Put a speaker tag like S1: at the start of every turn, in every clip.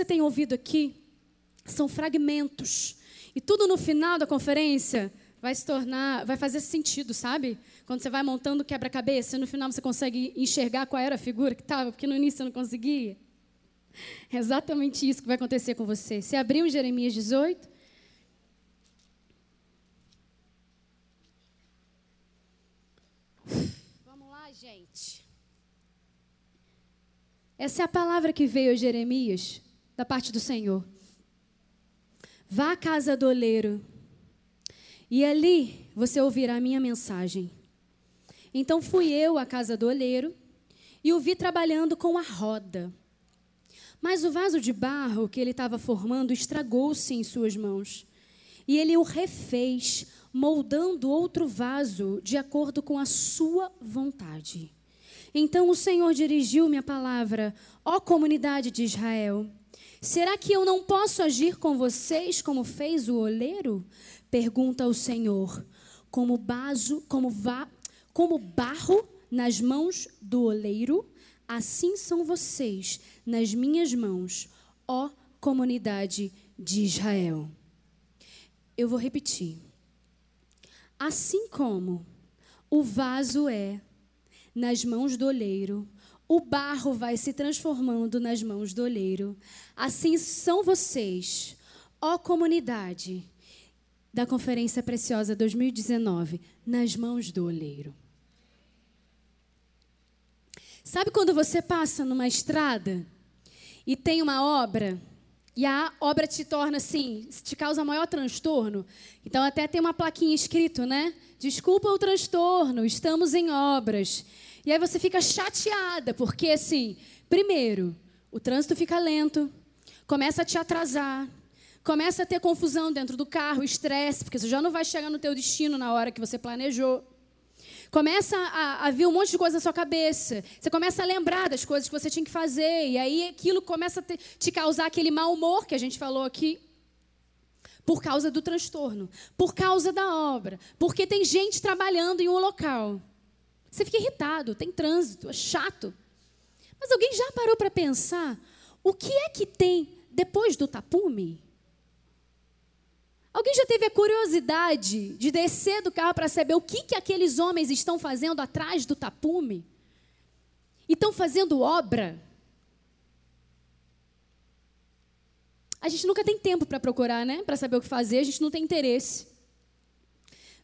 S1: você tem ouvido aqui são fragmentos. E tudo no final da conferência vai se tornar, vai fazer sentido, sabe? Quando você vai montando quebra-cabeça, no final você consegue enxergar qual era a figura que estava, porque no início você não conseguia. É exatamente isso que vai acontecer com você. Você abriu em Jeremias 18. Vamos lá, gente. Essa é a palavra que veio a Jeremias da parte do Senhor. Vá à casa do oleiro, e ali você ouvirá a minha mensagem. Então fui eu à casa do oleiro e o vi trabalhando com a roda. Mas o vaso de barro que ele estava formando estragou-se em suas mãos. E ele o refez, moldando outro vaso de acordo com a sua vontade. Então o Senhor dirigiu-me a palavra: Ó comunidade de Israel, Será que eu não posso agir com vocês como fez o oleiro? Pergunta o Senhor. Como, baso, como, va, como barro nas mãos do oleiro, assim são vocês nas minhas mãos, ó comunidade de Israel. Eu vou repetir. Assim como o vaso é nas mãos do oleiro, o barro vai se transformando nas mãos do oleiro. Assim são vocês, ó comunidade da Conferência Preciosa 2019, nas mãos do oleiro. Sabe quando você passa numa estrada e tem uma obra e a obra te torna assim, te causa maior transtorno? Então até tem uma plaquinha escrito, né? Desculpa o transtorno, estamos em obras. E aí você fica chateada, porque assim, primeiro, o trânsito fica lento, começa a te atrasar, começa a ter confusão dentro do carro, estresse, porque você já não vai chegar no teu destino na hora que você planejou. Começa a, a vir um monte de coisa na sua cabeça. Você começa a lembrar das coisas que você tinha que fazer. E aí aquilo começa a te, te causar aquele mau humor que a gente falou aqui. Por causa do transtorno. Por causa da obra. Porque tem gente trabalhando em um local. Você fica irritado, tem trânsito, é chato. Mas alguém já parou para pensar o que é que tem depois do tapume? Alguém já teve a curiosidade de descer do carro para saber o que, que aqueles homens estão fazendo atrás do tapume? E estão fazendo obra? A gente nunca tem tempo para procurar, né? Para saber o que fazer, a gente não tem interesse.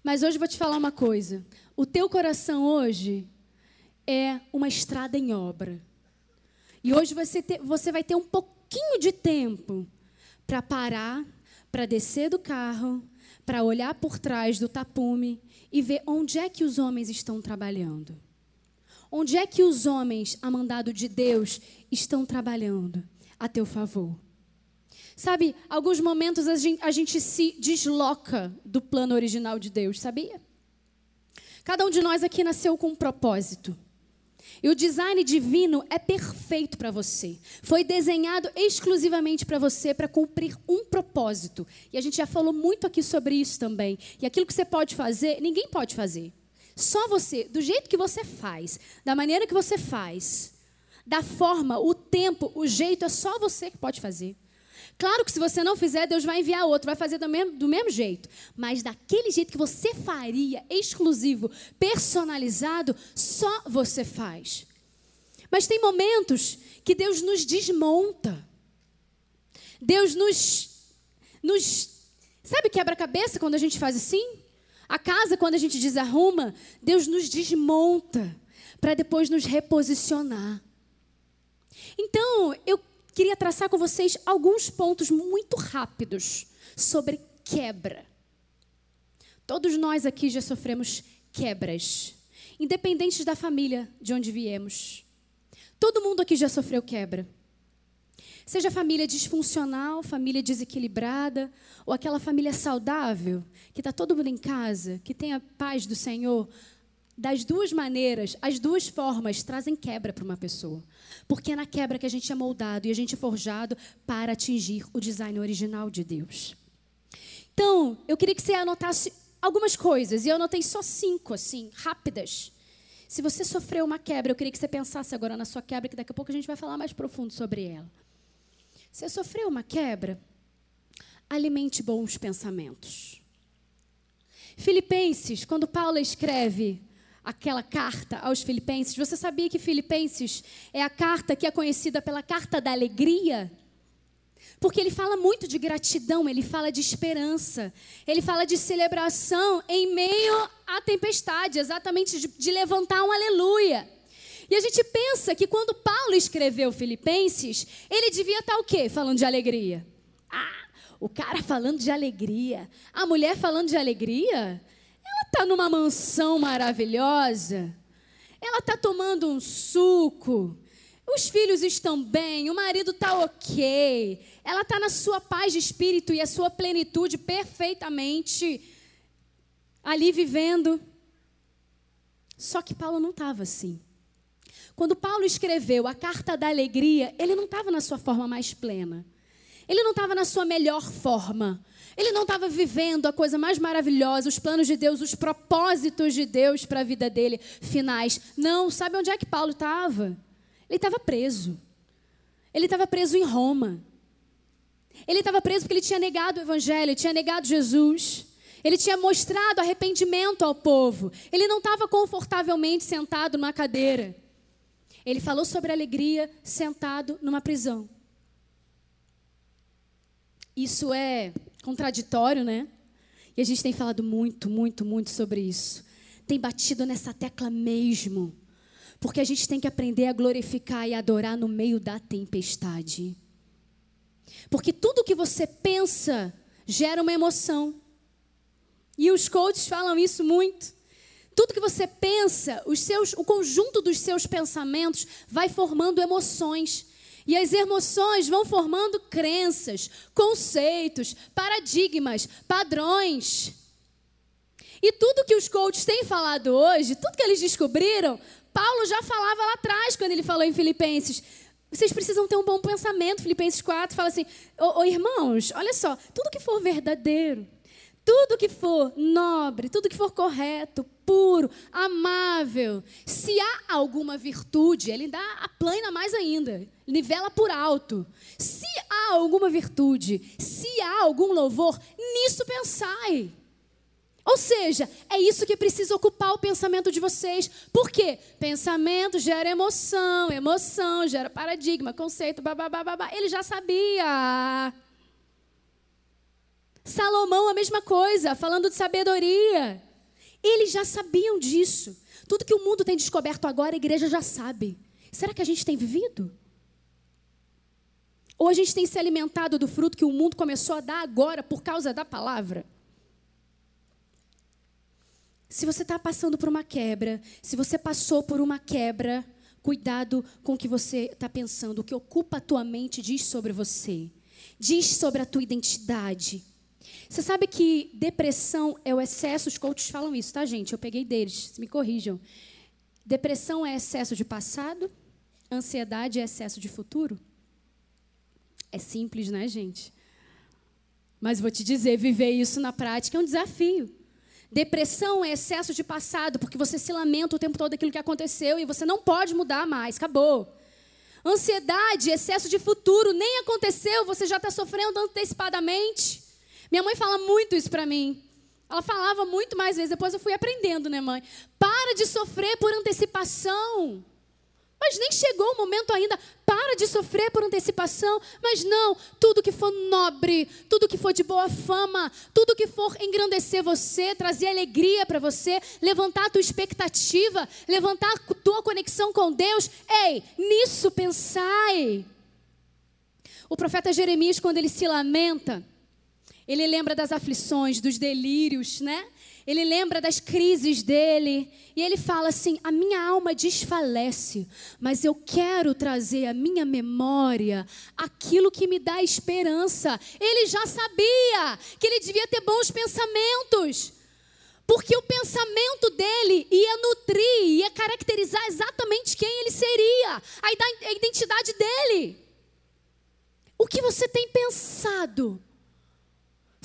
S1: Mas hoje eu vou te falar uma coisa. O teu coração hoje é uma estrada em obra. E hoje você, você vai ter um pouquinho de tempo para parar, para descer do carro, para olhar por trás do tapume e ver onde é que os homens estão trabalhando. Onde é que os homens, a mandado de Deus, estão trabalhando a teu favor. Sabe, alguns momentos a gente, a gente se desloca do plano original de Deus, sabia? Cada um de nós aqui nasceu com um propósito. E o design divino é perfeito para você. Foi desenhado exclusivamente para você para cumprir um propósito. E a gente já falou muito aqui sobre isso também. E aquilo que você pode fazer, ninguém pode fazer. Só você, do jeito que você faz, da maneira que você faz, da forma, o tempo, o jeito, é só você que pode fazer. Claro que se você não fizer, Deus vai enviar outro, vai fazer do mesmo, do mesmo jeito. Mas daquele jeito que você faria, exclusivo, personalizado, só você faz. Mas tem momentos que Deus nos desmonta. Deus nos. nos sabe quebra-cabeça quando a gente faz assim? A casa, quando a gente desarruma, Deus nos desmonta para depois nos reposicionar. Então, eu queria traçar com vocês alguns pontos muito rápidos sobre quebra. Todos nós aqui já sofremos quebras, independentes da família de onde viemos. Todo mundo aqui já sofreu quebra. Seja família disfuncional, família desequilibrada, ou aquela família saudável, que está todo mundo em casa, que tem a paz do Senhor, das duas maneiras, as duas formas trazem quebra para uma pessoa. Porque é na quebra que a gente é moldado e a gente é forjado para atingir o design original de Deus. Então, eu queria que você anotasse algumas coisas, e eu anotei só cinco, assim, rápidas. Se você sofreu uma quebra, eu queria que você pensasse agora na sua quebra, que daqui a pouco a gente vai falar mais profundo sobre ela. Você sofreu uma quebra? Alimente bons pensamentos. Filipenses, quando Paulo escreve aquela carta aos Filipenses, você sabia que Filipenses é a carta que é conhecida pela carta da alegria? Porque ele fala muito de gratidão, ele fala de esperança, ele fala de celebração em meio à tempestade, exatamente de, de levantar um aleluia. E a gente pensa que quando Paulo escreveu Filipenses, ele devia estar o quê? Falando de alegria. Ah, o cara falando de alegria, a mulher falando de alegria. Ela está numa mansão maravilhosa, ela está tomando um suco, os filhos estão bem, o marido está ok, ela está na sua paz de espírito e a sua plenitude perfeitamente ali vivendo. Só que Paulo não estava assim. Quando Paulo escreveu a carta da alegria, ele não estava na sua forma mais plena. Ele não estava na sua melhor forma. Ele não estava vivendo a coisa mais maravilhosa, os planos de Deus, os propósitos de Deus para a vida dele finais. Não, sabe onde é que Paulo estava? Ele estava preso. Ele estava preso em Roma. Ele estava preso porque ele tinha negado o Evangelho, tinha negado Jesus. Ele tinha mostrado arrependimento ao povo. Ele não estava confortavelmente sentado numa cadeira. Ele falou sobre alegria sentado numa prisão. Isso é contraditório, né? E a gente tem falado muito, muito, muito sobre isso. Tem batido nessa tecla mesmo. Porque a gente tem que aprender a glorificar e adorar no meio da tempestade. Porque tudo que você pensa gera uma emoção. E os coaches falam isso muito. Tudo que você pensa, os seus, o conjunto dos seus pensamentos vai formando emoções. E as emoções vão formando crenças, conceitos, paradigmas, padrões. E tudo que os coaches têm falado hoje, tudo que eles descobriram, Paulo já falava lá atrás, quando ele falou em Filipenses. Vocês precisam ter um bom pensamento. Filipenses 4 fala assim: Ô, irmãos, olha só, tudo que for verdadeiro, tudo que for nobre, tudo que for correto, puro, amável, se há alguma virtude, ele dá a plana mais ainda, nivela por alto. Se há alguma virtude, se há algum louvor, nisso pensai. Ou seja, é isso que precisa ocupar o pensamento de vocês. Por quê? Pensamento gera emoção, emoção gera paradigma, conceito, babá, babá. Ele já sabia. Salomão, a mesma coisa, falando de sabedoria. Eles já sabiam disso. Tudo que o mundo tem descoberto agora, a igreja já sabe. Será que a gente tem vivido? Ou a gente tem se alimentado do fruto que o mundo começou a dar agora por causa da palavra? Se você está passando por uma quebra, se você passou por uma quebra, cuidado com o que você está pensando. O que ocupa a tua mente diz sobre você, diz sobre a tua identidade. Você sabe que depressão é o excesso, os coaches falam isso, tá, gente? Eu peguei deles, me corrijam. Depressão é excesso de passado, ansiedade é excesso de futuro? É simples, né, gente? Mas vou te dizer, viver isso na prática é um desafio. Depressão é excesso de passado, porque você se lamenta o tempo todo daquilo que aconteceu e você não pode mudar mais, acabou. Ansiedade, excesso de futuro, nem aconteceu, você já está sofrendo antecipadamente. Minha mãe fala muito isso para mim. Ela falava muito mais vezes, depois eu fui aprendendo, né, mãe? Para de sofrer por antecipação. Mas nem chegou o momento ainda. Para de sofrer por antecipação. Mas não, tudo que for nobre, tudo que for de boa fama, tudo que for engrandecer você, trazer alegria para você, levantar a tua expectativa, levantar a tua conexão com Deus. Ei, nisso pensai. O profeta Jeremias, quando ele se lamenta, ele lembra das aflições, dos delírios, né? Ele lembra das crises dele. E ele fala assim: A minha alma desfalece, mas eu quero trazer à minha memória aquilo que me dá esperança. Ele já sabia que ele devia ter bons pensamentos. Porque o pensamento dele ia nutrir, ia caracterizar exatamente quem ele seria, a identidade dele. O que você tem pensado?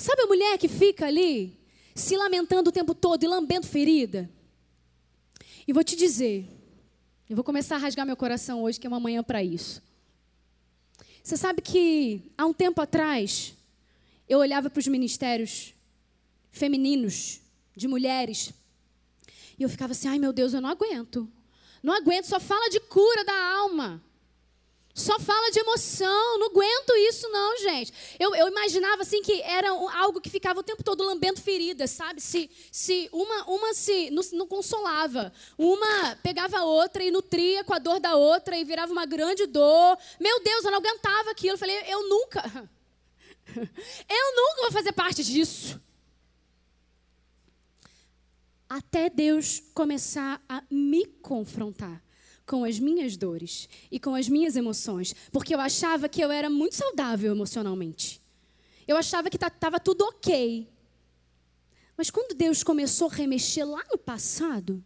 S1: Sabe a mulher que fica ali se lamentando o tempo todo e lambendo ferida? E vou te dizer, eu vou começar a rasgar meu coração hoje, que é uma manhã para isso. Você sabe que há um tempo atrás eu olhava para os ministérios femininos de mulheres e eu ficava assim: ai meu Deus, eu não aguento. Não aguento, só fala de cura da alma. Só fala de emoção, não aguento isso não, gente. Eu, eu imaginava assim que era algo que ficava o tempo todo lambendo feridas, sabe? Se, se uma, uma se não, não consolava, uma pegava a outra e nutria com a dor da outra e virava uma grande dor. Meu Deus, eu não aguentava aquilo. Eu falei, eu nunca, eu nunca vou fazer parte disso. Até Deus começar a me confrontar com as minhas dores e com as minhas emoções, porque eu achava que eu era muito saudável emocionalmente. Eu achava que estava tudo ok. Mas quando Deus começou a remexer lá no passado,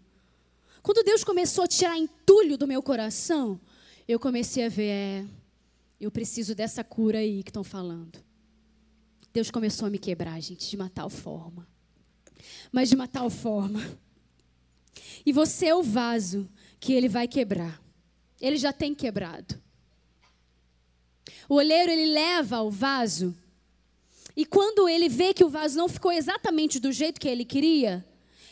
S1: quando Deus começou a tirar entulho do meu coração, eu comecei a ver, é, eu preciso dessa cura aí que estão falando. Deus começou a me quebrar, gente, de uma tal forma. Mas de uma tal forma. E você é o vaso que ele vai quebrar. Ele já tem quebrado. O olheiro ele leva o vaso e quando ele vê que o vaso não ficou exatamente do jeito que ele queria,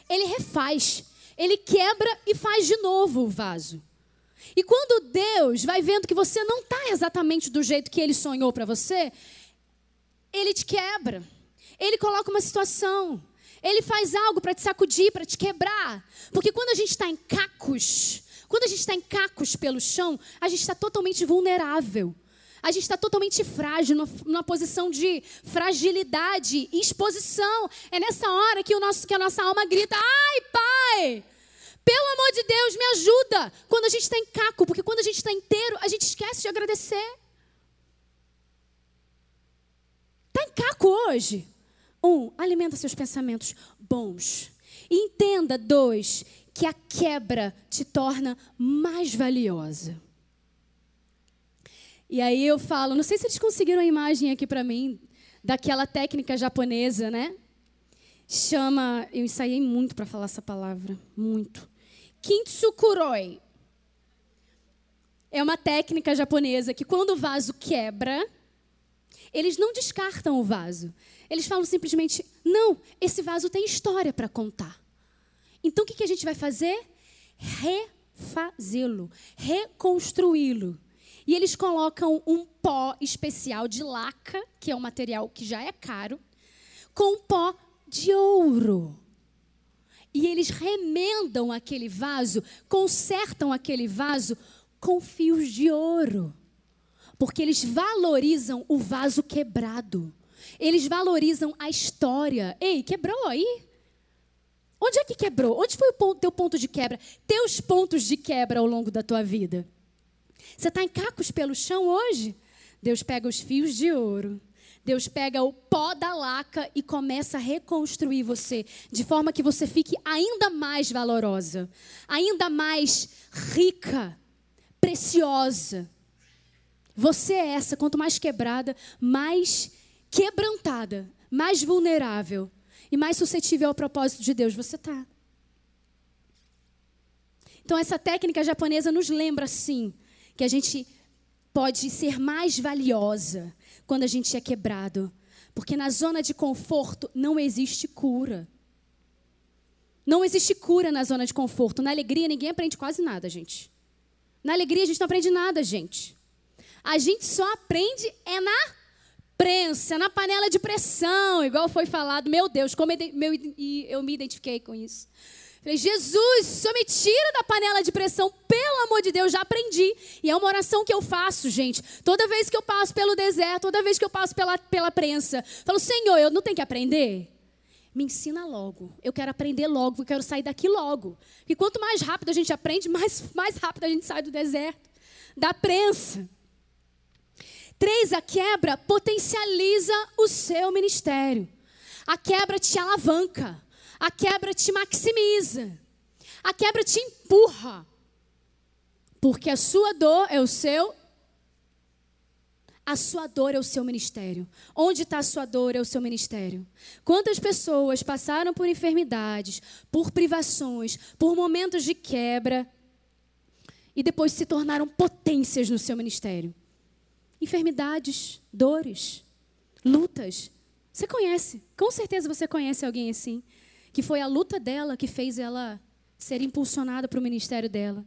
S1: ele refaz. Ele quebra e faz de novo o vaso. E quando Deus vai vendo que você não está exatamente do jeito que ele sonhou para você, ele te quebra. Ele coloca uma situação. Ele faz algo para te sacudir, para te quebrar. Porque quando a gente está em cacos, quando a gente está em cacos pelo chão, a gente está totalmente vulnerável. A gente está totalmente frágil, numa posição de fragilidade, exposição. É nessa hora que, o nosso, que a nossa alma grita: Ai, Pai! Pelo amor de Deus, me ajuda! Quando a gente está em caco, porque quando a gente está inteiro, a gente esquece de agradecer. Está em caco hoje? Um, alimenta seus pensamentos bons. E entenda, dois, que a quebra te torna mais valiosa. E aí eu falo, não sei se eles conseguiram a imagem aqui para mim daquela técnica japonesa, né? Chama, eu ensaiei muito para falar essa palavra, muito. Kintsukuroi. É uma técnica japonesa que quando o vaso quebra, eles não descartam o vaso. Eles falam simplesmente: não, esse vaso tem história para contar. Então o que, que a gente vai fazer? Refazê-lo, reconstruí-lo. E eles colocam um pó especial de laca, que é um material que já é caro, com um pó de ouro. E eles remendam aquele vaso, consertam aquele vaso com fios de ouro. Porque eles valorizam o vaso quebrado. Eles valorizam a história. Ei, quebrou aí? Onde é que quebrou? Onde foi o ponto, teu ponto de quebra? Teus pontos de quebra ao longo da tua vida. Você está em cacos pelo chão hoje? Deus pega os fios de ouro. Deus pega o pó da laca e começa a reconstruir você, de forma que você fique ainda mais valorosa, ainda mais rica, preciosa. Você é essa, quanto mais quebrada, mais quebrantada, mais vulnerável e mais suscetível ao propósito de Deus você está. Então, essa técnica japonesa nos lembra, sim, que a gente pode ser mais valiosa quando a gente é quebrado. Porque na zona de conforto não existe cura. Não existe cura na zona de conforto. Na alegria, ninguém aprende quase nada, gente. Na alegria, a gente não aprende nada, gente. A gente só aprende é na prensa, na panela de pressão, igual foi falado. Meu Deus, como eu me identifiquei com isso. Falei, Jesus, só me tira da panela de pressão, pelo amor de Deus, já aprendi. E é uma oração que eu faço, gente. Toda vez que eu passo pelo deserto, toda vez que eu passo pela, pela prensa, falo, Senhor, eu não tenho que aprender? Me ensina logo. Eu quero aprender logo, eu quero sair daqui logo. Porque quanto mais rápido a gente aprende, mais, mais rápido a gente sai do deserto, da prensa. Três, a quebra potencializa o seu ministério. A quebra te alavanca. A quebra te maximiza. A quebra te empurra. Porque a sua dor é o seu. A sua dor é o seu ministério. Onde está a sua dor é o seu ministério. Quantas pessoas passaram por enfermidades, por privações, por momentos de quebra e depois se tornaram potências no seu ministério? Enfermidades, dores, lutas. Você conhece, com certeza você conhece alguém assim, que foi a luta dela que fez ela ser impulsionada para o ministério dela.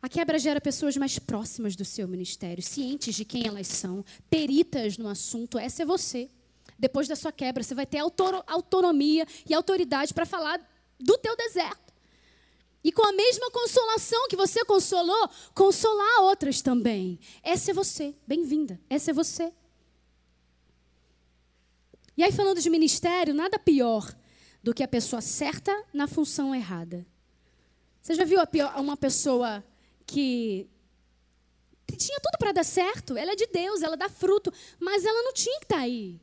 S1: A quebra gera pessoas mais próximas do seu ministério, cientes de quem elas são, peritas no assunto. Essa é você. Depois da sua quebra, você vai ter autonomia e autoridade para falar do teu deserto. E com a mesma consolação que você consolou, consolar outras também. Essa é você. Bem-vinda. Essa é você. E aí, falando de ministério, nada pior do que a pessoa certa na função errada. Você já viu uma pessoa que tinha tudo para dar certo? Ela é de Deus, ela dá fruto, mas ela não tinha que estar tá aí.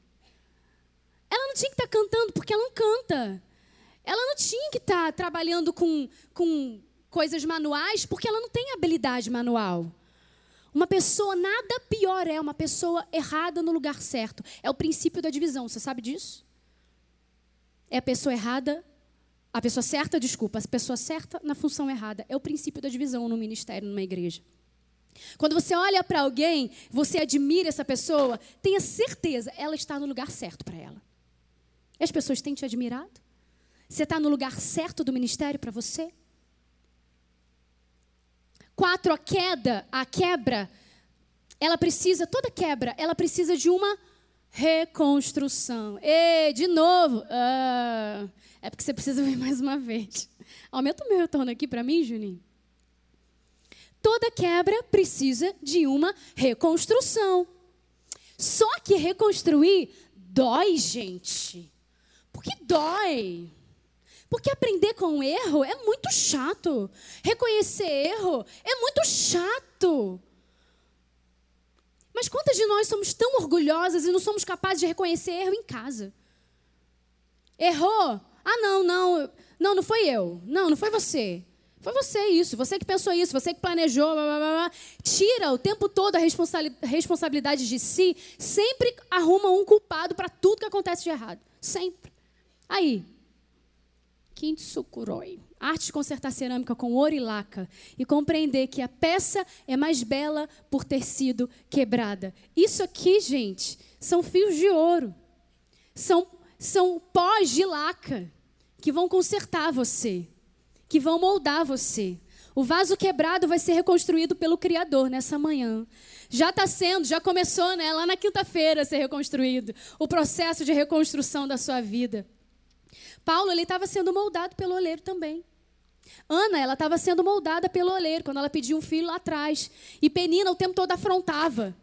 S1: Ela não tinha que estar tá cantando, porque ela não canta. Ela não tinha que estar tá trabalhando com, com coisas manuais, porque ela não tem habilidade manual. Uma pessoa, nada pior é uma pessoa errada no lugar certo. É o princípio da divisão, você sabe disso? É a pessoa errada a pessoa certa, desculpa, a pessoa certa na função errada. É o princípio da divisão no ministério, numa igreja. Quando você olha para alguém, você admira essa pessoa, tenha certeza, ela está no lugar certo para ela. As pessoas têm te admirado? Você está no lugar certo do ministério para você? Quatro, a queda, a quebra, ela precisa, toda quebra, ela precisa de uma reconstrução. E, de novo, uh, é porque você precisa ver mais uma vez. Aumenta o meu retorno aqui para mim, Juninho. Toda quebra precisa de uma reconstrução. Só que reconstruir dói, gente. Porque dói. Porque aprender com o erro é muito chato. Reconhecer erro é muito chato. Mas quantas de nós somos tão orgulhosas e não somos capazes de reconhecer erro em casa? Errou? Ah, não, não, não, não foi eu. Não, não foi você. Foi você isso, você que pensou isso, você que planejou. Blá, blá, blá. Tira o tempo todo a responsabilidade de si, sempre arruma um culpado para tudo que acontece de errado. Sempre. Aí, Kintsukuroi. Arte de consertar cerâmica com ouro e laca e compreender que a peça é mais bela por ter sido quebrada. Isso aqui, gente, são fios de ouro. São são pós de laca que vão consertar você, que vão moldar você. O vaso quebrado vai ser reconstruído pelo Criador nessa manhã. Já está sendo, já começou, né? Lá na quinta-feira a ser reconstruído. O processo de reconstrução da sua vida. Paulo, ele estava sendo moldado pelo oleiro também. Ana, ela estava sendo moldada pelo oleiro quando ela pediu um filho lá atrás. E Penina o tempo todo afrontava.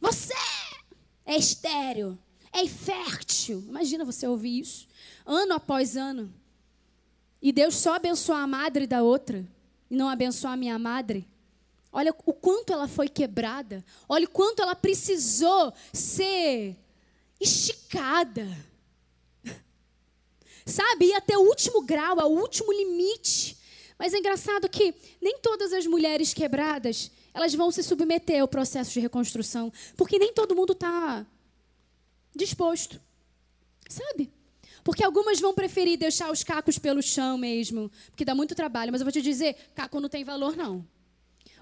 S1: Você é estéreo é infértil. Imagina você ouvir isso, ano após ano. E Deus só abençoar a madre da outra e não abençoar a minha madre. Olha o quanto ela foi quebrada. Olha o quanto ela precisou ser esticada. Sabe? Ir até o último grau, ao último limite. Mas é engraçado que nem todas as mulheres quebradas elas vão se submeter ao processo de reconstrução. Porque nem todo mundo está disposto. Sabe? Porque algumas vão preferir deixar os cacos pelo chão mesmo, porque dá muito trabalho. Mas eu vou te dizer, caco não tem valor, não.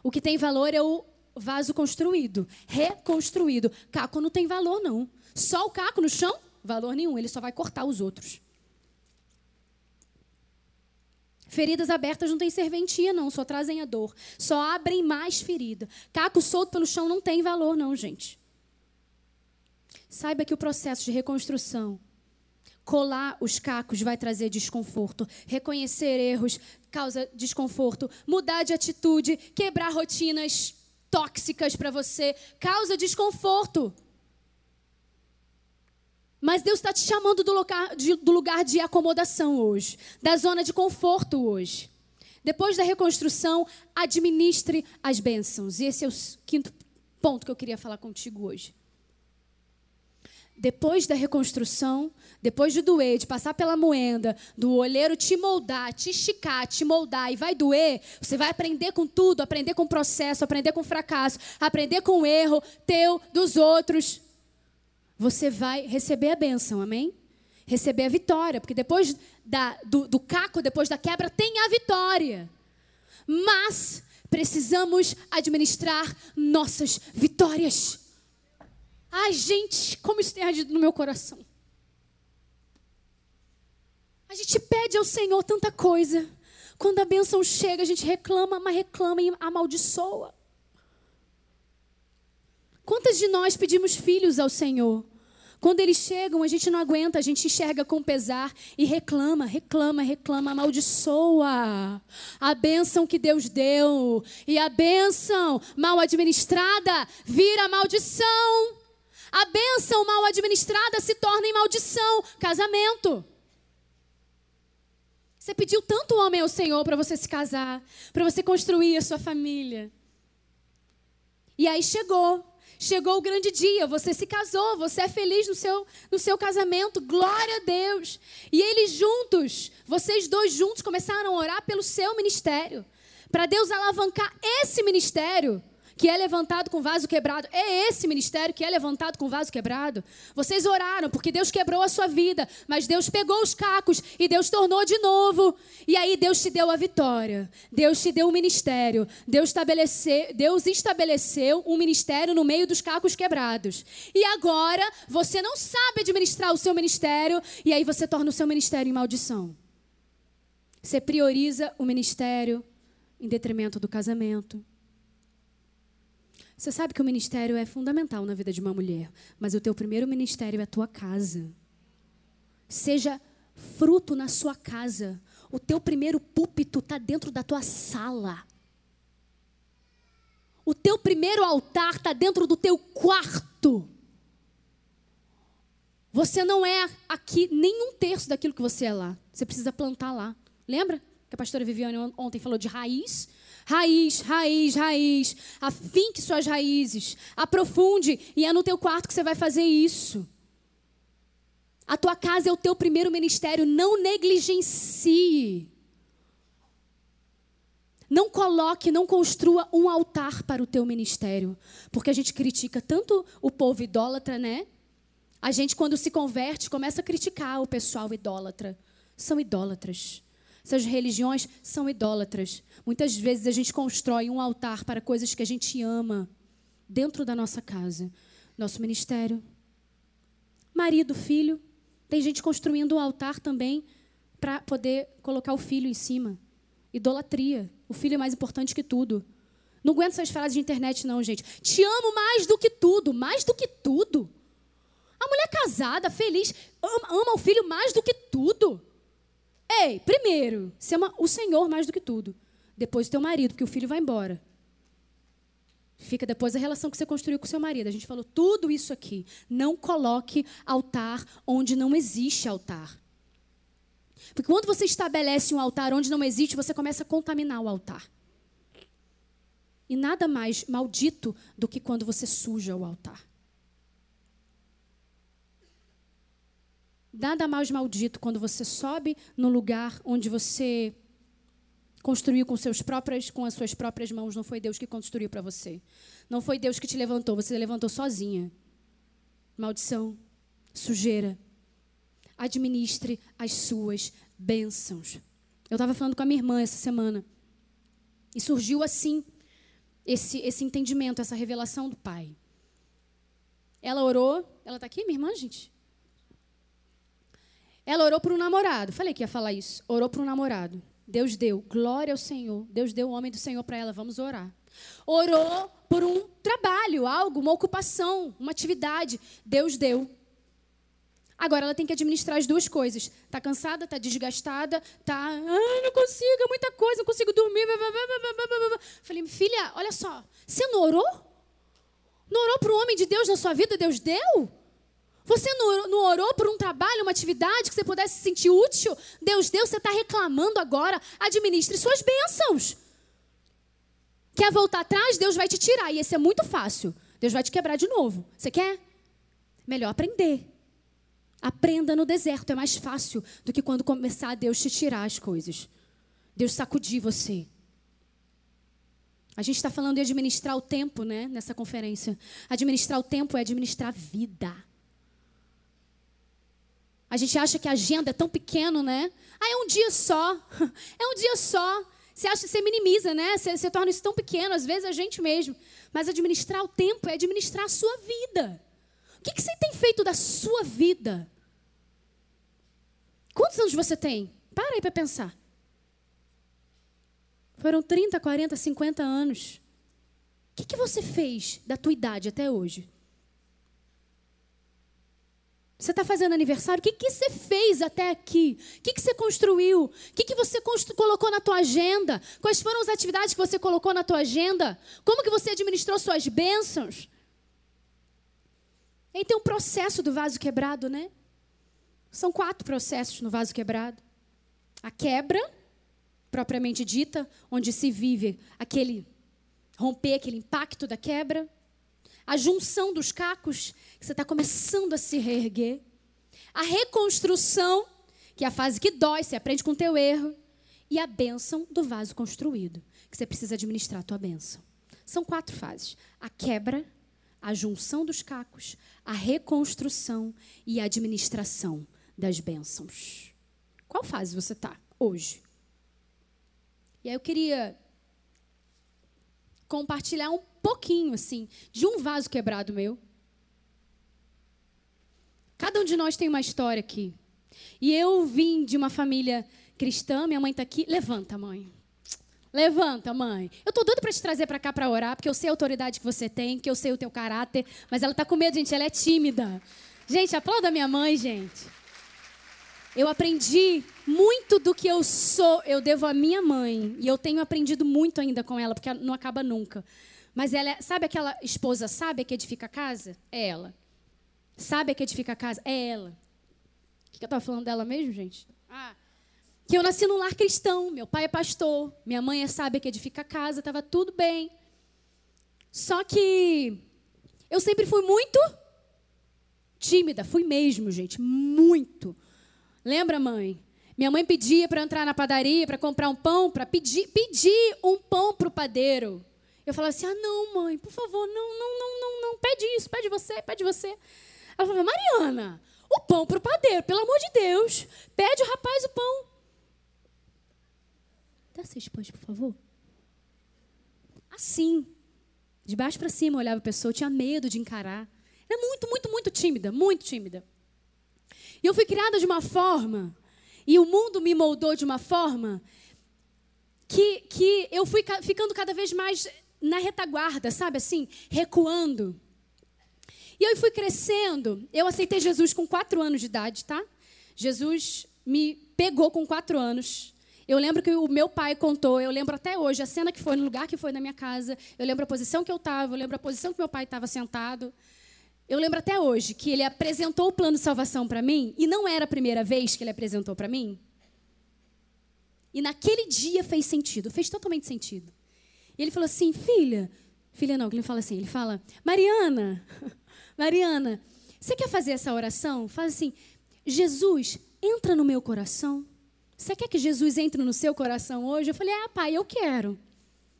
S1: O que tem valor é o vaso construído, reconstruído. Caco não tem valor, não. Só o caco no chão, valor nenhum. Ele só vai cortar os outros. Feridas abertas não tem serventia, não. Só trazem a dor. Só abrem mais ferida. Caco solto pelo chão não tem valor, não, gente. Saiba que o processo de reconstrução, colar os cacos vai trazer desconforto, reconhecer erros causa desconforto, mudar de atitude, quebrar rotinas tóxicas para você causa desconforto. Mas Deus está te chamando do lugar, de, do lugar de acomodação hoje, da zona de conforto hoje. Depois da reconstrução, administre as bênçãos. E esse é o quinto ponto que eu queria falar contigo hoje depois da reconstrução, depois de doer, de passar pela moenda, do olheiro te moldar, te esticar, te moldar e vai doer, você vai aprender com tudo, aprender com o processo, aprender com o fracasso, aprender com o erro teu, dos outros. Você vai receber a bênção, amém? Receber a vitória, porque depois da, do, do caco, depois da quebra, tem a vitória. Mas precisamos administrar nossas vitórias. Ai, gente, como isso tem ardido no meu coração. A gente pede ao Senhor tanta coisa. Quando a bênção chega, a gente reclama, mas reclama e amaldiçoa. Quantas de nós pedimos filhos ao Senhor? Quando eles chegam, a gente não aguenta, a gente enxerga com pesar e reclama, reclama, reclama, amaldiçoa a bênção que Deus deu. E a bênção mal administrada vira maldição. A bênção mal administrada se torna em maldição. Casamento. Você pediu tanto homem ao Senhor para você se casar, para você construir a sua família. E aí chegou. Chegou o grande dia, você se casou, você é feliz no seu, no seu casamento, glória a Deus. E eles juntos, vocês dois juntos, começaram a orar pelo seu ministério, para Deus alavancar esse ministério que é levantado com vaso quebrado. É esse ministério que é levantado com vaso quebrado. Vocês oraram porque Deus quebrou a sua vida, mas Deus pegou os cacos e Deus tornou de novo. E aí Deus te deu a vitória. Deus te deu o ministério. Deus estabeleceu, Deus estabeleceu um ministério no meio dos cacos quebrados. E agora você não sabe administrar o seu ministério e aí você torna o seu ministério em maldição. Você prioriza o ministério em detrimento do casamento. Você sabe que o ministério é fundamental na vida de uma mulher, mas o teu primeiro ministério é a tua casa. Seja fruto na sua casa. O teu primeiro púlpito está dentro da tua sala. O teu primeiro altar está dentro do teu quarto. Você não é aqui nem um terço daquilo que você é lá. Você precisa plantar lá. Lembra que a pastora Viviane ontem falou de raiz? Raiz, raiz, raiz. Afinque suas raízes. Aprofunde. E é no teu quarto que você vai fazer isso. A tua casa é o teu primeiro ministério. Não negligencie. Não coloque, não construa um altar para o teu ministério. Porque a gente critica tanto o povo idólatra, né? A gente, quando se converte, começa a criticar o pessoal idólatra. São idólatras. Essas religiões são idólatras. Muitas vezes a gente constrói um altar para coisas que a gente ama dentro da nossa casa, nosso ministério. Marido, filho. Tem gente construindo um altar também para poder colocar o filho em cima. Idolatria. O filho é mais importante que tudo. Não aguento essas frases de internet, não, gente. Te amo mais do que tudo. Mais do que tudo. A mulher casada, feliz, ama, ama o filho mais do que tudo. Ei, primeiro, você ama o Senhor mais do que tudo. Depois o teu marido, porque o filho vai embora. Fica depois a relação que você construiu com o seu marido. A gente falou tudo isso aqui. Não coloque altar onde não existe altar. Porque quando você estabelece um altar onde não existe, você começa a contaminar o altar. E nada mais maldito do que quando você suja o altar. Nada mais maldito quando você sobe no lugar onde você construiu com, seus com as suas próprias mãos. Não foi Deus que construiu para você. Não foi Deus que te levantou. Você levantou sozinha. Maldição, sujeira. Administre as suas bênçãos. Eu estava falando com a minha irmã essa semana. E surgiu assim esse, esse entendimento, essa revelação do Pai. Ela orou. Ela está aqui, minha irmã, gente? Ela orou por um namorado. Falei que ia falar isso. Orou por um namorado. Deus deu. Glória ao Senhor. Deus deu o homem do Senhor para ela. Vamos orar. Orou por um trabalho, algo, uma ocupação, uma atividade. Deus deu. Agora ela tem que administrar as duas coisas. Está cansada, está desgastada, está. Ai, não consigo, é muita coisa, não consigo dormir. Falei, filha, olha só, você não orou? Não orou para o homem de Deus na sua vida? Deus deu? Você não orou por um trabalho, uma atividade que você pudesse se sentir útil? Deus deu, você está reclamando agora. Administre suas bênçãos. Quer voltar atrás? Deus vai te tirar. E esse é muito fácil. Deus vai te quebrar de novo. Você quer? Melhor aprender. Aprenda no deserto. É mais fácil do que quando começar a Deus te tirar as coisas. Deus sacudir você. A gente está falando de administrar o tempo, né? Nessa conferência. Administrar o tempo é administrar vida. A gente acha que a agenda é tão pequeno, né? Ah, é um dia só. É um dia só. Você acha, você minimiza, né? Você, você torna isso tão pequeno, às vezes a gente mesmo. Mas administrar o tempo é administrar a sua vida. O que, que você tem feito da sua vida? Quantos anos você tem? Para aí para pensar. Foram 30, 40, 50 anos. O que, que você fez da tua idade até hoje? Você está fazendo aniversário? O que, que você fez até aqui? O que, que você construiu? O que, que você colocou na tua agenda? Quais foram as atividades que você colocou na tua agenda? Como que você administrou suas bênçãos? Aí tem um processo do vaso quebrado, né? São quatro processos no vaso quebrado. A quebra, propriamente dita, onde se vive aquele romper, aquele impacto da quebra a junção dos cacos, que você está começando a se reerguer. A reconstrução, que é a fase que dói, você aprende com o teu erro. E a bênção do vaso construído, que você precisa administrar a tua bênção. São quatro fases: a quebra, a junção dos cacos, a reconstrução e a administração das bênçãos. Qual fase você está hoje? E aí eu queria compartilhar um pouquinho, assim, de um vaso quebrado meu. Cada um de nós tem uma história aqui. E eu vim de uma família cristã, minha mãe está aqui. Levanta, mãe. Levanta, mãe. Eu tô doido para te trazer para cá para orar, porque eu sei a autoridade que você tem, que eu sei o teu caráter, mas ela tá com medo, gente, ela é tímida. Gente, aplauda minha mãe, gente. Eu aprendi muito do que eu sou, eu devo à minha mãe, e eu tenho aprendido muito ainda com ela, porque não acaba nunca. Mas ela é, sabe aquela esposa sábia que edifica a casa? É ela. Sabe que edifica a casa? É ela. O que eu estava falando dela mesmo, gente? Ah, que eu nasci num lar cristão, meu pai é pastor, minha mãe é sábia que edifica a casa, estava tudo bem. Só que eu sempre fui muito tímida, fui mesmo, gente, muito. Lembra, mãe? Minha mãe pedia para entrar na padaria, para comprar um pão, para pedir, pedir um pão para o padeiro. Eu falava assim: ah, não, mãe, por favor, não, não, não, não, não, pede isso, pede você, pede você. Ela falava: Mariana, o pão para o padeiro, pelo amor de Deus, pede o rapaz o pão. Dá seis pães, por favor. Assim, de baixo para cima, eu olhava a pessoa, eu tinha medo de encarar. Era muito, muito, muito tímida, muito tímida. E eu fui criada de uma forma, e o mundo me moldou de uma forma, que, que eu fui ficando cada vez mais na retaguarda, sabe assim, recuando. E eu fui crescendo. Eu aceitei Jesus com quatro anos de idade, tá? Jesus me pegou com quatro anos. Eu lembro que o meu pai contou, eu lembro até hoje a cena que foi, no lugar que foi na minha casa. Eu lembro a posição que eu estava, eu lembro a posição que meu pai estava sentado. Eu lembro até hoje que ele apresentou o plano de salvação para mim, e não era a primeira vez que ele apresentou para mim. E naquele dia fez sentido, fez totalmente sentido. E ele falou assim: filha, filha não, ele fala assim: ele fala, Mariana, Mariana, você quer fazer essa oração? Faz assim: Jesus, entra no meu coração. Você quer que Jesus entre no seu coração hoje? Eu falei: ah, pai, eu quero.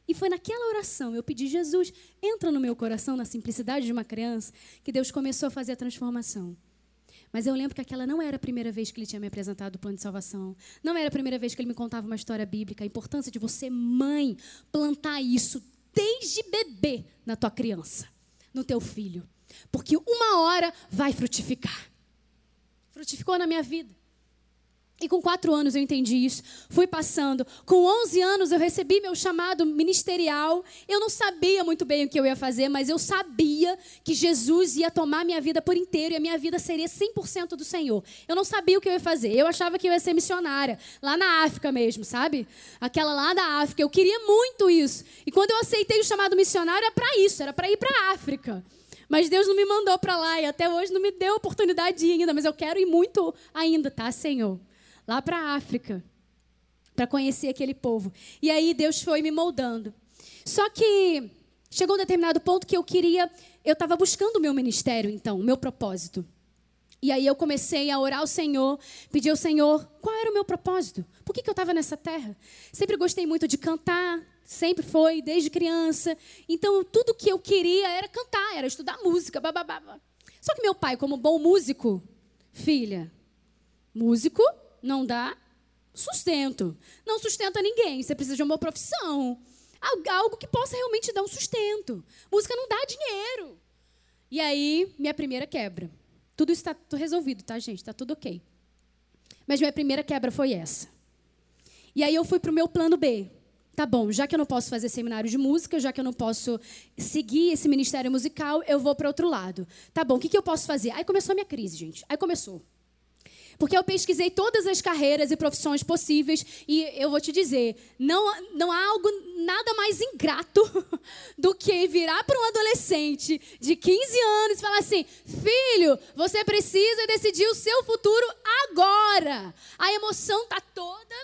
S1: E foi naquela oração, eu pedi, Jesus, entra no meu coração, na simplicidade de uma criança, que Deus começou a fazer a transformação. Mas eu lembro que aquela não era a primeira vez que ele tinha me apresentado o plano de salvação. Não era a primeira vez que ele me contava uma história bíblica. A importância de você, mãe, plantar isso desde bebê na tua criança, no teu filho. Porque uma hora vai frutificar. Frutificou na minha vida. E com quatro anos eu entendi isso. Fui passando. Com 11 anos eu recebi meu chamado ministerial. Eu não sabia muito bem o que eu ia fazer, mas eu sabia que Jesus ia tomar minha vida por inteiro e a minha vida seria 100% do Senhor. Eu não sabia o que eu ia fazer. Eu achava que eu ia ser missionária, lá na África mesmo, sabe? Aquela lá da África. Eu queria muito isso. E quando eu aceitei o chamado missionário, era para isso, era para ir para a África. Mas Deus não me mandou para lá e até hoje não me deu oportunidade ainda, mas eu quero ir muito ainda, tá, Senhor? Lá para a África, para conhecer aquele povo. E aí Deus foi me moldando. Só que chegou um determinado ponto que eu queria, eu estava buscando o meu ministério, então, o meu propósito. E aí eu comecei a orar ao Senhor, pedir ao Senhor qual era o meu propósito, por que, que eu estava nessa terra. Sempre gostei muito de cantar, sempre foi, desde criança. Então tudo que eu queria era cantar, era estudar música, bababá. Só que meu pai, como bom músico, filha, músico não dá Sustento. Não sustenta ninguém. Você precisa de uma profissão. Algo que possa realmente dar um sustento. Música não dá dinheiro. E aí, minha primeira quebra. Tudo está resolvido, tá, gente? Está tudo ok. Mas minha primeira quebra foi essa. E aí eu fui para o meu plano B. Tá bom, já que eu não posso fazer seminário de música, já que eu não posso seguir esse ministério musical, eu vou para outro lado. Tá bom, o que, que eu posso fazer? Aí começou a minha crise, gente. Aí começou. Porque eu pesquisei todas as carreiras e profissões possíveis e eu vou te dizer, não, não há algo nada mais ingrato do que virar para um adolescente de 15 anos e falar assim: "Filho, você precisa decidir o seu futuro agora". A emoção tá toda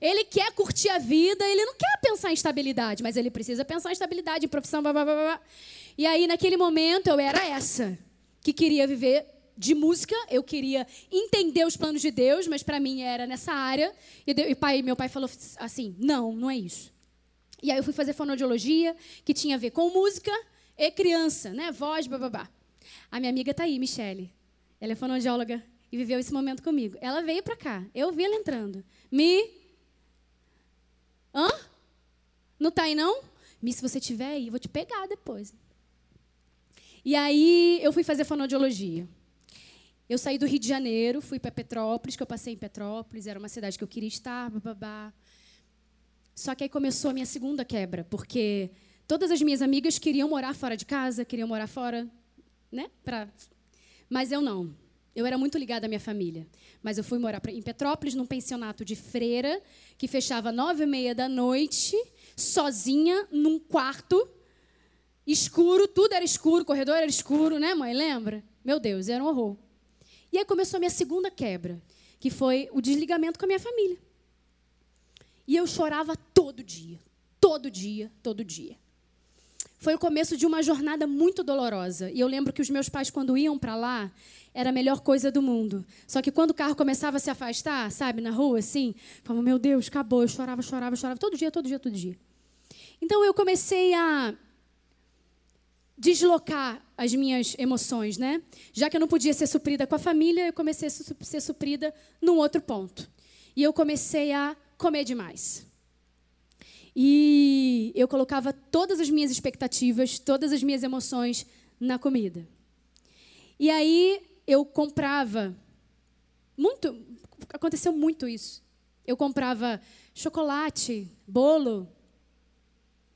S1: ele quer curtir a vida, ele não quer pensar em estabilidade, mas ele precisa pensar em estabilidade, em profissão, blá, blá, blá, blá. E aí, naquele momento, eu era essa, que queria viver de música, eu queria entender os planos de Deus, mas para mim era nessa área. E, e pai, meu pai falou assim: não, não é isso. E aí eu fui fazer fonoaudiologia, que tinha a ver com música e criança, né? Voz, babá. A minha amiga tá aí, Michele. Ela é fonoaudióloga e viveu esse momento comigo. Ela veio para cá, eu vi ela entrando. Mi. Hã? Não tá aí, não? Mi, se você tiver aí, eu vou te pegar depois. E aí eu fui fazer fonoaudiologia. Eu saí do Rio de Janeiro, fui para Petrópolis, que eu passei em Petrópolis, era uma cidade que eu queria estar, babá. Só que aí começou a minha segunda quebra, porque todas as minhas amigas queriam morar fora de casa, queriam morar fora, né? Pra... Mas eu não. Eu era muito ligada à minha família. Mas eu fui morar em Petrópolis, num pensionato de freira, que fechava nove e meia da noite, sozinha, num quarto, escuro, tudo era escuro, o corredor era escuro, né, mãe? Lembra? Meu Deus, era um horror. E aí começou a minha segunda quebra, que foi o desligamento com a minha família. E eu chorava todo dia, todo dia, todo dia. Foi o começo de uma jornada muito dolorosa. E eu lembro que os meus pais, quando iam para lá, era a melhor coisa do mundo. Só que quando o carro começava a se afastar, sabe, na rua, assim, falava, meu Deus, acabou. Eu chorava, chorava, chorava, todo dia, todo dia, todo dia. Então eu comecei a deslocar as minhas emoções, né? Já que eu não podia ser suprida com a família, eu comecei a ser suprida num outro ponto. E eu comecei a comer demais. E eu colocava todas as minhas expectativas, todas as minhas emoções na comida. E aí eu comprava muito, aconteceu muito isso. Eu comprava chocolate, bolo,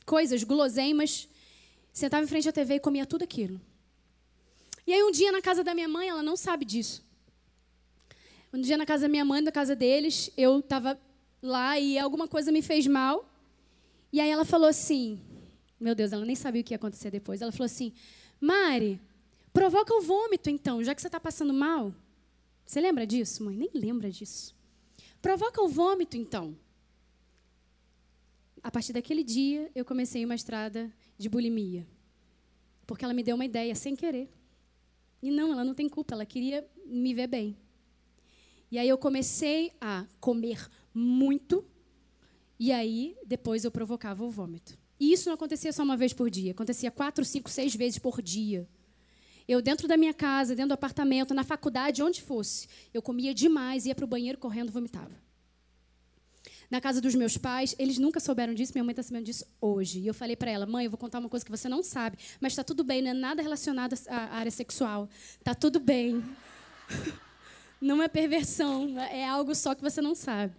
S1: coisas, guloseimas Sentava em frente à TV e comia tudo aquilo. E aí um dia na casa da minha mãe, ela não sabe disso. Um dia na casa da minha mãe, na casa deles, eu estava lá e alguma coisa me fez mal. E aí ela falou assim, meu Deus, ela nem sabia o que ia acontecer depois. Ela falou assim, Mari, provoca o vômito então, já que você está passando mal. Você lembra disso, mãe? Nem lembra disso. Provoca o vômito então. A partir daquele dia, eu comecei uma estrada de bulimia. Porque ela me deu uma ideia sem querer. E não, ela não tem culpa, ela queria me ver bem. E aí eu comecei a comer muito, e aí depois eu provocava o vômito. E isso não acontecia só uma vez por dia, acontecia quatro, cinco, seis vezes por dia. Eu, dentro da minha casa, dentro do apartamento, na faculdade, onde fosse, eu comia demais, ia para o banheiro correndo, vomitava na casa dos meus pais, eles nunca souberam disso, minha mãe está sabendo disso hoje. E eu falei para ela, mãe, eu vou contar uma coisa que você não sabe, mas está tudo bem, não é nada relacionado à área sexual. Está tudo bem. Não é perversão, é algo só que você não sabe.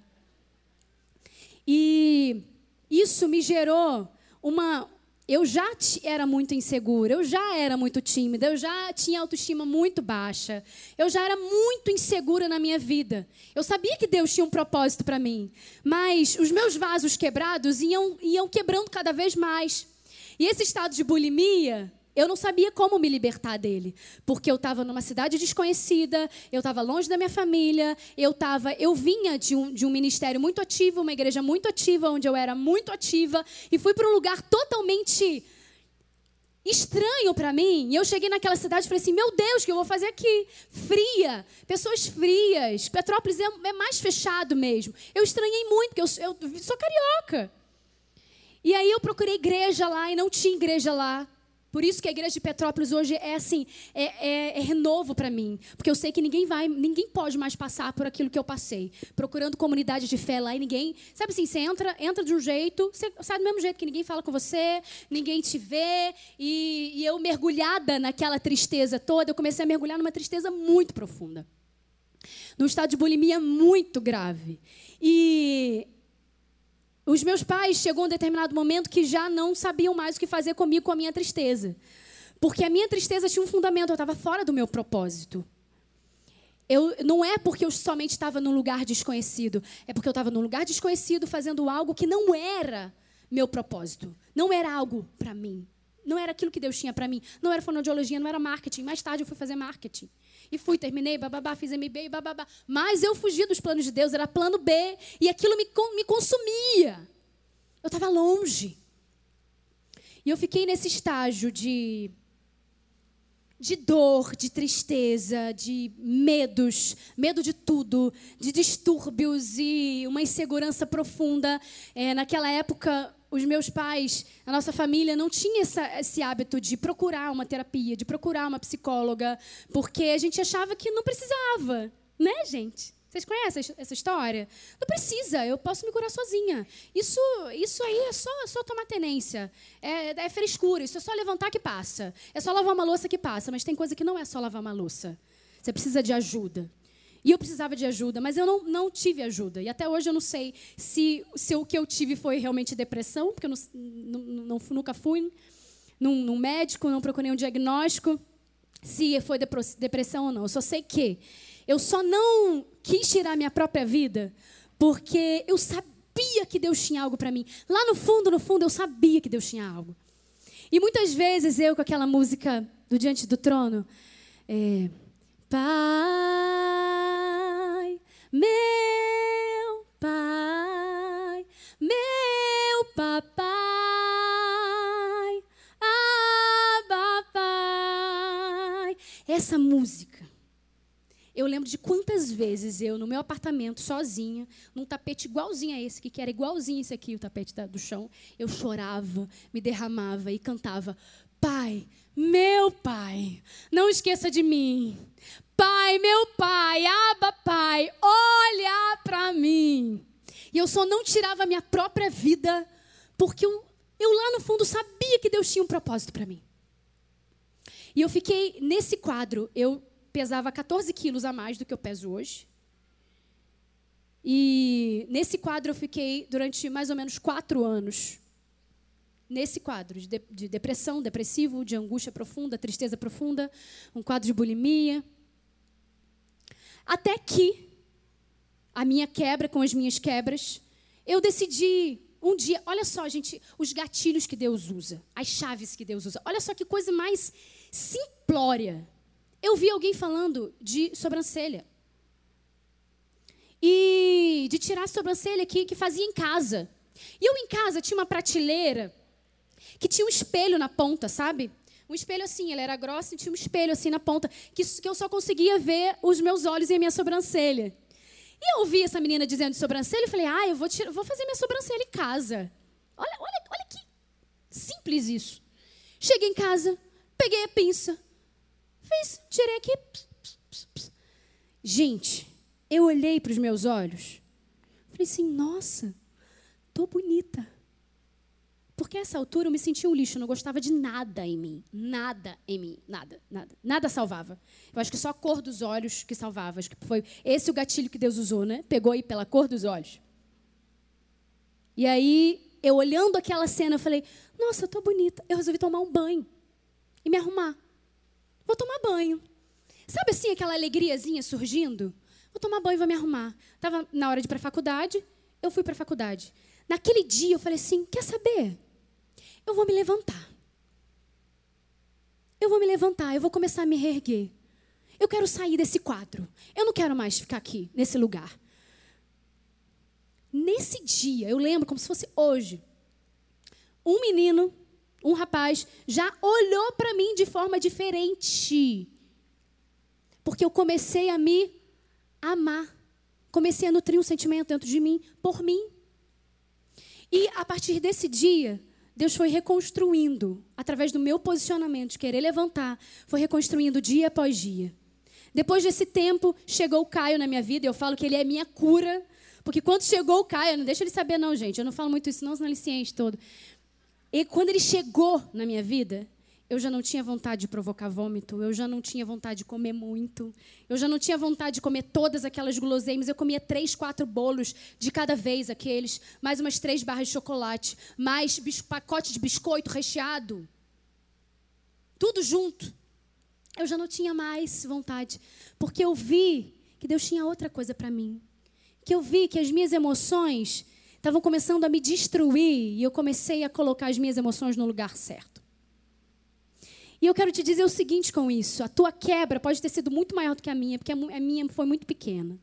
S1: E isso me gerou uma, eu já era muito insegura, eu já era muito tímida, eu já tinha autoestima muito baixa, eu já era muito insegura na minha vida. Eu sabia que Deus tinha um propósito para mim, mas os meus vasos quebrados iam, iam quebrando cada vez mais. E esse estado de bulimia eu não sabia como me libertar dele, porque eu estava numa cidade desconhecida, eu estava longe da minha família, eu tava, eu vinha de um, de um ministério muito ativo, uma igreja muito ativa, onde eu era muito ativa, e fui para um lugar totalmente estranho para mim. E eu cheguei naquela cidade e falei assim: meu Deus, o que eu vou fazer aqui? Fria, pessoas frias. Petrópolis é, é mais fechado mesmo. Eu estranhei muito, porque eu, eu sou carioca. E aí eu procurei igreja lá e não tinha igreja lá. Por isso que a igreja de Petrópolis hoje é assim, é, é, é renovo para mim, porque eu sei que ninguém vai, ninguém pode mais passar por aquilo que eu passei, procurando comunidade de fé lá e ninguém, sabe assim, você entra, entra de um jeito, você sai do mesmo jeito que ninguém fala com você, ninguém te vê. E, e eu mergulhada naquela tristeza toda, eu comecei a mergulhar numa tristeza muito profunda, num estado de bulimia muito grave. E os meus pais chegou um determinado momento que já não sabiam mais o que fazer comigo com a minha tristeza. Porque a minha tristeza tinha um fundamento, eu estava fora do meu propósito. Eu, não é porque eu somente estava num lugar desconhecido, é porque eu estava num lugar desconhecido fazendo algo que não era meu propósito, não era algo para mim, não era aquilo que Deus tinha para mim, não era fonoaudiologia, não era marketing. Mais tarde eu fui fazer marketing. E fui, terminei, bababá, fiz MBA, bababá. Mas eu fugi dos planos de Deus, era plano B. E aquilo me, me consumia. Eu estava longe. E eu fiquei nesse estágio de, de dor, de tristeza, de medos, medo de tudo, de distúrbios e uma insegurança profunda. É, naquela época, os meus pais, a nossa família não tinha essa, esse hábito de procurar uma terapia, de procurar uma psicóloga, porque a gente achava que não precisava, né, gente? Vocês conhecem essa história? Não precisa, eu posso me curar sozinha. Isso, isso aí é só, só tomar tenência. É, é frescura, isso é só levantar que passa. É só lavar uma louça que passa, mas tem coisa que não é só lavar uma louça. Você precisa de ajuda. E eu precisava de ajuda, mas eu não, não tive ajuda. E até hoje eu não sei se, se o que eu tive foi realmente depressão, porque eu não, não, nunca fui num, num, médico, não procurei um diagnóstico, se foi depressão ou não. Eu só sei que eu só não quis tirar minha própria vida porque eu sabia que Deus tinha algo para mim. Lá no fundo, no fundo, eu sabia que Deus tinha algo. E muitas vezes eu, com aquela música do Diante do Trono, é, Pai, vezes eu, no meu apartamento, sozinha, num tapete igualzinho a esse, que era igualzinho esse aqui, o tapete do chão, eu chorava, me derramava e cantava: Pai, meu pai, não esqueça de mim. Pai, meu pai, aba pai, olha para mim. E eu só não tirava a minha própria vida porque eu, eu lá no fundo sabia que Deus tinha um propósito para mim. E eu fiquei nesse quadro, eu pesava 14 quilos a mais do que eu peso hoje. E nesse quadro eu fiquei durante mais ou menos quatro anos nesse quadro de, de, de depressão, depressivo, de angústia profunda, tristeza profunda, um quadro de bulimia. Até que a minha quebra com as minhas quebras, eu decidi um dia, olha só, gente, os gatilhos que Deus usa, as chaves que Deus usa. Olha só que coisa mais simplória. Eu vi alguém falando de sobrancelha. E de tirar a sobrancelha que, que fazia em casa. E eu em casa tinha uma prateleira que tinha um espelho na ponta, sabe? Um espelho assim, ela era grossa e tinha um espelho assim na ponta, que, que eu só conseguia ver os meus olhos e a minha sobrancelha. E eu ouvi essa menina dizendo de sobrancelha e falei, ah, eu vou, tirar, vou fazer minha sobrancelha em casa. Olha, olha, olha que simples isso. Cheguei em casa, peguei a pinça, fiz, tirei aqui. Gente, eu olhei para os meus olhos, falei assim, nossa, tô bonita. Porque a essa altura eu me sentia um lixo, eu não gostava de nada em mim. Nada em mim. Nada, nada. Nada salvava. Eu acho que só a cor dos olhos que salvava. Acho que foi esse o gatilho que Deus usou, né? Pegou aí pela cor dos olhos. E aí, eu olhando aquela cena, eu falei: Nossa, eu tô bonita. Eu resolvi tomar um banho e me arrumar. Vou tomar banho. Sabe assim, aquela alegriazinha surgindo? Vou tomar banho e vou me arrumar. Estava na hora de ir para a faculdade, eu fui para a faculdade. Naquele dia eu falei assim: Quer saber? eu vou me levantar. Eu vou me levantar, eu vou começar a me reerguer. Eu quero sair desse quadro. Eu não quero mais ficar aqui, nesse lugar. Nesse dia, eu lembro como se fosse hoje, um menino, um rapaz, já olhou para mim de forma diferente. Porque eu comecei a me amar. Comecei a nutrir um sentimento dentro de mim por mim. E a partir desse dia, Deus foi reconstruindo, através do meu posicionamento de querer levantar, foi reconstruindo dia após dia. Depois desse tempo, chegou o Caio na minha vida, eu falo que ele é minha cura, porque quando chegou o Caio, não deixa ele saber não, gente, eu não falo muito isso não, senão ele ciente todo. E quando ele chegou na minha vida, eu já não tinha vontade de provocar vômito, eu já não tinha vontade de comer muito, eu já não tinha vontade de comer todas aquelas guloseimas. Eu comia três, quatro bolos de cada vez, aqueles, mais umas três barras de chocolate, mais pacote de biscoito recheado. Tudo junto. Eu já não tinha mais vontade, porque eu vi que Deus tinha outra coisa para mim. Que eu vi que as minhas emoções estavam começando a me destruir e eu comecei a colocar as minhas emoções no lugar certo. E eu quero te dizer o seguinte com isso: a tua quebra pode ter sido muito maior do que a minha, porque a minha foi muito pequena.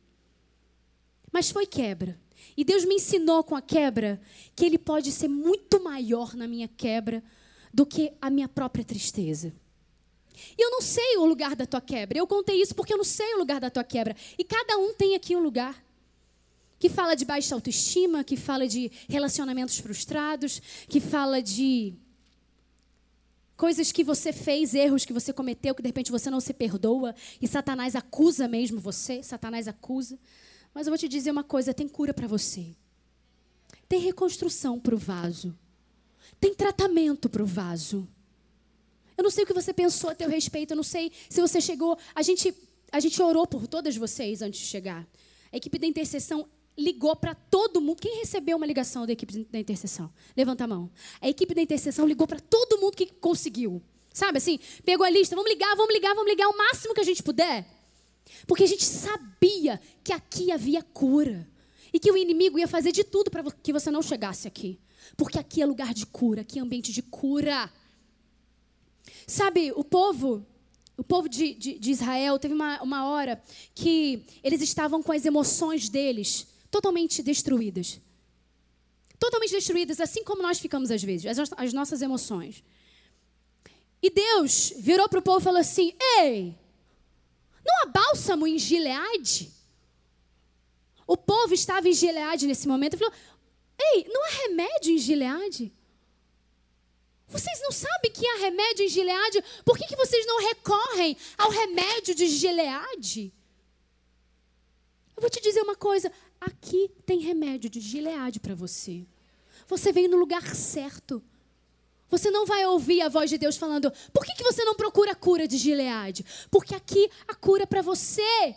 S1: Mas foi quebra. E Deus me ensinou com a quebra que Ele pode ser muito maior na minha quebra do que a minha própria tristeza. E eu não sei o lugar da tua quebra. Eu contei isso porque eu não sei o lugar da tua quebra. E cada um tem aqui um lugar. Que fala de baixa autoestima, que fala de relacionamentos frustrados, que fala de Coisas que você fez, erros que você cometeu, que de repente você não se perdoa e Satanás acusa mesmo você, Satanás acusa. Mas eu vou te dizer uma coisa: tem cura para você. Tem reconstrução para o vaso. Tem tratamento para o vaso. Eu não sei o que você pensou a teu respeito, eu não sei se você chegou. A gente, a gente orou por todas vocês antes de chegar. A equipe da intercessão ligou para todo mundo. Quem recebeu uma ligação da equipe da intercessão? Levanta a mão. A equipe da intercessão ligou para todo mundo que conseguiu. Sabe assim? Pegou a lista, vamos ligar, vamos ligar, vamos ligar o máximo que a gente puder. Porque a gente sabia que aqui havia cura. E que o inimigo ia fazer de tudo para que você não chegasse aqui. Porque aqui é lugar de cura, aqui é ambiente de cura. Sabe, o povo o povo de, de, de, Israel teve uma, uma hora que eles estavam com as emoções deles totalmente destruídas. Totalmente destruídas, assim como nós ficamos às vezes, as, as nossas emoções. E Deus virou para o povo e falou assim: Ei, não há bálsamo em Gileade? O povo estava em Gileade nesse momento e falou: Ei, não há remédio em Gileade? Vocês não sabem que há remédio em Gileade? Por que, que vocês não recorrem ao remédio de Gileade? Eu vou te dizer uma coisa: aqui tem remédio de Gileade para você. Você veio no lugar certo. Você não vai ouvir a voz de Deus falando: por que, que você não procura a cura de Gileade? Porque aqui a cura é para você.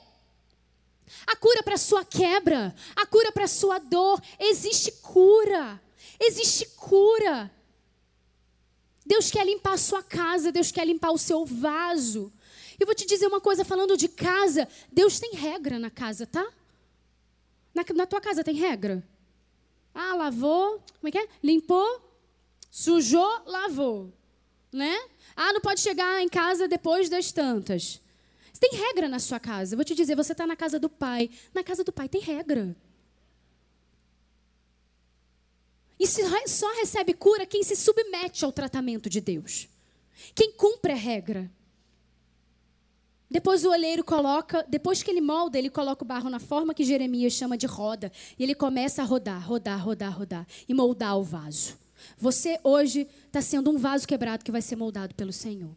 S1: A cura para sua quebra, a cura para sua dor, existe cura. Existe cura. Deus quer limpar a sua casa, Deus quer limpar o seu vaso. Eu vou te dizer uma coisa, falando de casa, Deus tem regra na casa, tá? Na, na tua casa tem regra? Ah, lavou, como é que é? Limpou, sujou, lavou. Né? Ah, não pode chegar em casa depois das tantas. Tem regra na sua casa. Eu vou te dizer, você está na casa do pai. Na casa do pai tem regra. E só recebe cura quem se submete ao tratamento de Deus. Quem cumpre a regra. Depois o olheiro coloca, depois que ele molda, ele coloca o barro na forma que Jeremias chama de roda. E ele começa a rodar, rodar, rodar, rodar. E moldar o vaso. Você hoje está sendo um vaso quebrado que vai ser moldado pelo Senhor.